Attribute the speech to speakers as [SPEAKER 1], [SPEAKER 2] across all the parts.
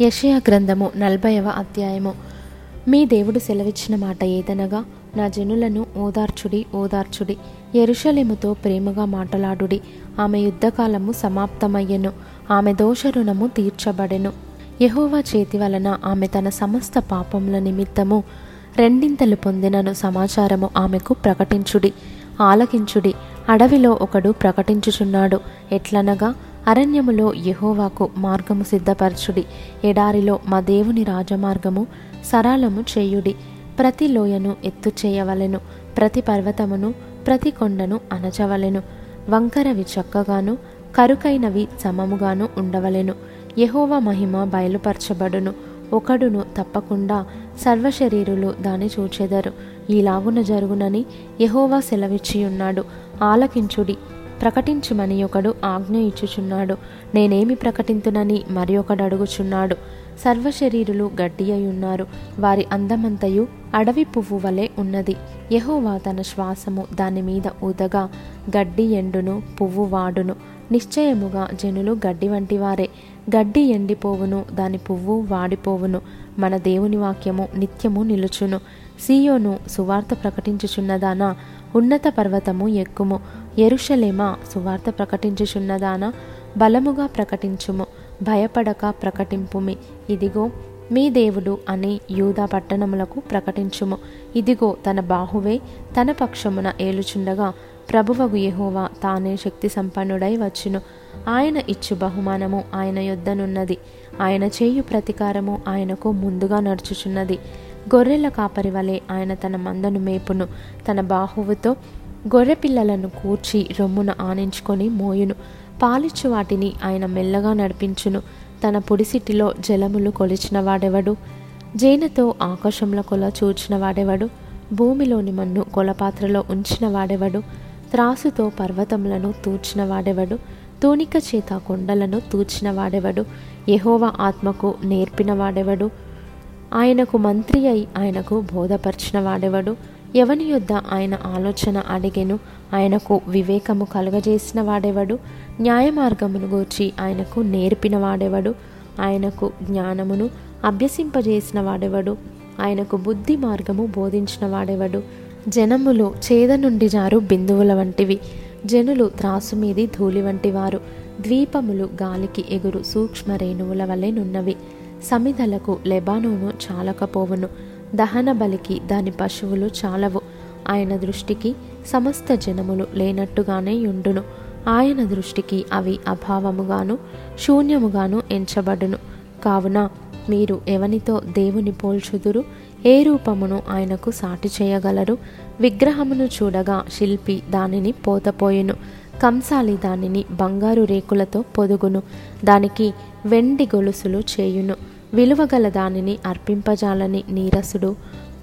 [SPEAKER 1] యషయా గ్రంథము నలభైవ అధ్యాయము. మీ దేవుడు సెలవిచ్చిన మాట ఏదనగా నా జనులను ఓదార్చుడి ఓదార్చుడి ఎరుషలేముతో ప్రేమగా మాటలాడుడి. ఆమె యుద్ధకాలము సమాప్తమయ్యెను ఆమె దోషరుణము తీర్చబడెను. యహోవా చేతి వలన ఆమె తన సమస్త పాపముల నిమిత్తము రెండింతలు పొందినను సమాచారము ఆమెకు ప్రకటించుడి ఆలకించుడి. అడవిలో ఒకడు ప్రకటించుచున్నాడు ఎట్లనగా అరణ్యములో యహోవాకు మార్గము సిద్ధపరచుడి. ఎడారిలో మా దేవుని రాజమార్గము సరళము చేయుడి. ప్రతి లోయను ఎత్తు చేయవలెను ప్రతి పర్వతమును ప్రతి కొండను అణచవలెను. వంకరవి చక్కగాను కరుకైనవి సమముగాను ఉండవలెను. యహోవ మహిమ బయలుపరచబడును. ఒకడును తప్పకుండా సర్వశరీరులు దాని చూచెదరు. ఈలాగున జరుగునని యెహోవా సెలవిచ్చియున్నాడు. ఆలకించుడి. ప్రకటించుమని ఒకడు ఆజ్ఞ ఇచ్చుచున్నాడు. నేనేమి ప్రకటింతునని మరి ఒకడు అడుగుచున్నాడు. సర్వశరీరులు గడ్డి అయి ఉన్నారు. వారి అందమంతయు అడవి పువ్వు వలె ఉన్నది. యహోవా తన శ్వాసము దాని మీద ఊదగా గడ్డి ఎండును పువ్వు వాడును. నిశ్చయముగా జనులు గడ్డి వంటి వారే గడ్డి ఎండిపోవును దాని పువ్వు వాడిపోవును. మన దేవుని వాక్యము నిత్యము నిలుచును. సీయోను సువార్త ప్రకటించుచున్నదానా? ఉన్నత పర్వతము ఎక్కుము. ఎరుషలేమా సువార్త ప్రకటించుచున్నదానా బలముగా ప్రకటించుము భయపడక ప్రకటింపుమి. ఇదిగో మీ దేవుడు అని యూదా పట్టణములకు ప్రకటించుము. ఇదిగో తన బాహువే తన పక్షమున ఏలుచుండగా ప్రభువగు యహోవా తానే శక్తి సంపన్నుడై వచ్చును. ఆయన ఇచ్చు బహుమానము ఆయన యొద్దనున్నది. ఆయన చేయు ప్రతీకారము ఆయనకు ముందుగా నడుచుచున్నది. గొర్రెల కాపరి వలె ఆయన తన మందను మేపును. తన బాహువుతో గొర్రె పిల్లలను కూర్చి రొమ్మున ఆనించుకొని మోయును. పాలిచ్చు వాటిని ఆయన మెల్లగా నడిపించును. తన పొడిసిటిలో జలములు కొలిచిన వాడెవడు? జేనతో ఆకాశంలో కొల చూచిన వాడెవడు? భూమిలోని మన్ను కొలపాత్రలో ఉంచిన వాడెవడు? త్రాసుతో పర్వతములను తూర్చిన వాడెవడు? తూనిక చేత కొండలను తూచిన వాడెవడు? యహోవ ఆత్మకు నేర్పిన వాడెవడు? ఆయనకు మంత్రి అయి ఆయనకు బోధపరిచిన వాడెవడు? ఎవని యొద్ద ఆయన ఆలోచన అడిగెను? ఆయనకు వివేకము కలుగజేసిన వాడెవడు? న్యాయ మార్గమును గూర్చి ఆయనకు నేర్పిన వాడెవడు? ఆయనకు జ్ఞానమును అభ్యసింపజేసిన వాడెవడు? ఆయనకు బుద్ధి మార్గము బోధించిన వాడెవడు? జనములు చేద నుండి జారు బిందువుల వంటివి. జనులు త్రాసు మీది ధూళి వంటివారు. ద్వీపములు గాలికి ఎగురు సూక్ష్మ రేణువుల వలె నున్నవి. సమిధలకు లెబానోను చాలకపోవును. దహన బలికి దాని పశువులు చాలవు. ఆయన దృష్టికి సమస్త జనములు లేనట్టుగానే యుండును. ఆయన దృష్టికి అవి అభావముగాను శూన్యముగాను ఎంచబడును. కావున మీరు ఎవనితో దేవుని పోల్చుదురు? ఏ రూపమును ఆయనకు సాటి చేయగలరు? విగ్రహమును చూడగా శిల్పి దానిని పోతపోయెను. కంసాలి దానిని బంగారు రేకులతో పొదుగును. దానికి వెండి గొలుసులు చేయును. విలువగల దానిని అర్పింపజాలని నీరసుడు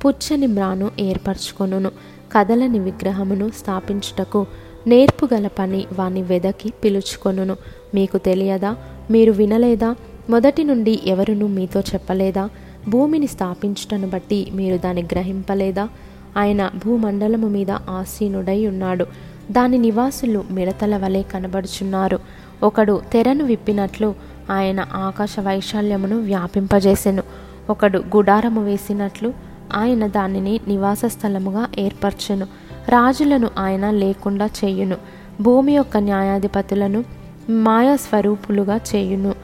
[SPEAKER 1] పుచ్చని మ్రాను ఏర్పరచుకొనును. కదలని విగ్రహమును స్థాపించుటకు నేర్పుగల పని వాని వెదకి పిలుచుకొనును. మీకు తెలియదా? మీరు వినలేదా? మొదటి నుండి ఎవరును మీతో చెప్పలేదా? భూమిని స్థాపించుటను బట్టి మీరు దాన్ని గ్రహింపలేదా? ఆయన భూమండలము మీద ఆసీనుడై ఉన్నాడు. దాని నివాసులు మిడతల వలె కనబడుచున్నారు. ఒకడు తెరను విప్పినట్లు ఆయన ఆకాశ వైశాల్యమును వ్యాపింపజేసెను. ఒకడు గుడారము వేసినట్లు ఆయన దానిని నివాస స్థలముగా ఏర్పరచెను. రాజులను ఆయన లేకుండా చేయును. భూమి యొక్క న్యాయాధిపతులను మాయా స్వరూపులుగా చేయును.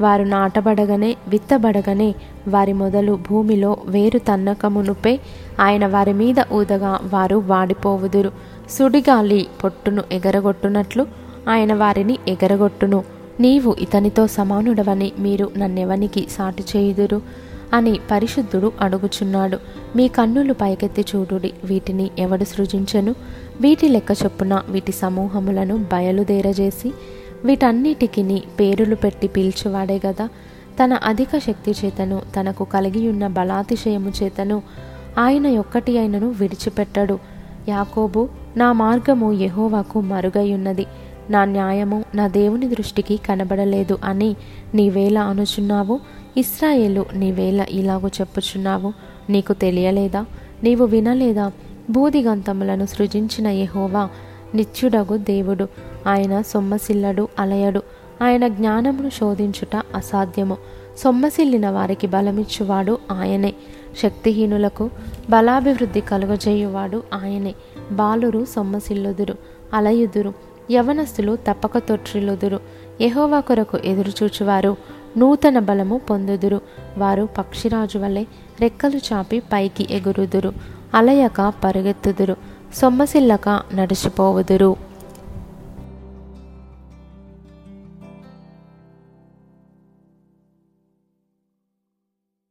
[SPEAKER 1] వారు నాటబడగనే విత్తబడగనే వారి మొదలు భూమిలో వేరు తన్నకమునుపై ఆయన వారి మీద ఊదగా వారు వాడిపోవుదురు. సుడిగాలి పొట్టును ఎగరగొట్టునట్లు ఆయన వారిని ఎగరగొట్టును. నీవు ఇతనితో సమానుడవని మీరు నన్నెవనికి సాటి చేయుదురు? అని పరిశుద్ధుడు అడుగుచున్నాడు. మీ కన్నులు పైకెత్తి చూడుడి వీటిని ఎవడు సృజించెను? వీటి లెక్క చొప్పున వీటి సమూహములను బయలుదేరజేసి వీటన్నిటికిని పేరులు పెట్టి పీల్చువాడే గదా. తన అధిక శక్తి చేతను తనకు కలిగియున్న బలాతిశయము చేతను ఆయన ఒక్కటి అయినను విడిచిపెట్టడు. యాకోబు నా మార్గము యహోవాకు మరుగయున్నది. నా న్యాయము నా దేవుని దృష్టికి కనబడలేదు అని నీవేలా అనుచున్నావు ఇస్రాయేలు నీవేళ ఇలాగూ చెప్పుచున్నావు నీకు తెలియలేదా? నీవు వినలేదా? బూదిగంతములను సృజించిన యహోవా నిత్యుడగు దేవుడు. ఆయన సొమ్మసిల్లడు అలయడు. ఆయన జ్ఞానమును శోధించుట అసాధ్యము. సొమ్మసిల్లిన వారికి బలమిచ్చువాడు ఆయనే. శక్తిహీనులకు బలాభివృద్ధి కలుగజేయువాడు ఆయనే. బాలురు సొమ్మసిల్లుదురు అలయుదురు. యవనస్తులు తప్పక తొట్రిలుదురు. యహోవా కొరకు ఎదురుచూచువారు నూతన బలము పొందుదురు. వారు పక్షిరాజు వలె రెక్కలు చాపి పైకి ఎగురుదురు. అలయక పరుగెత్తుదురు. సొమ్మసిల్లక నడిచిపోవుదురు.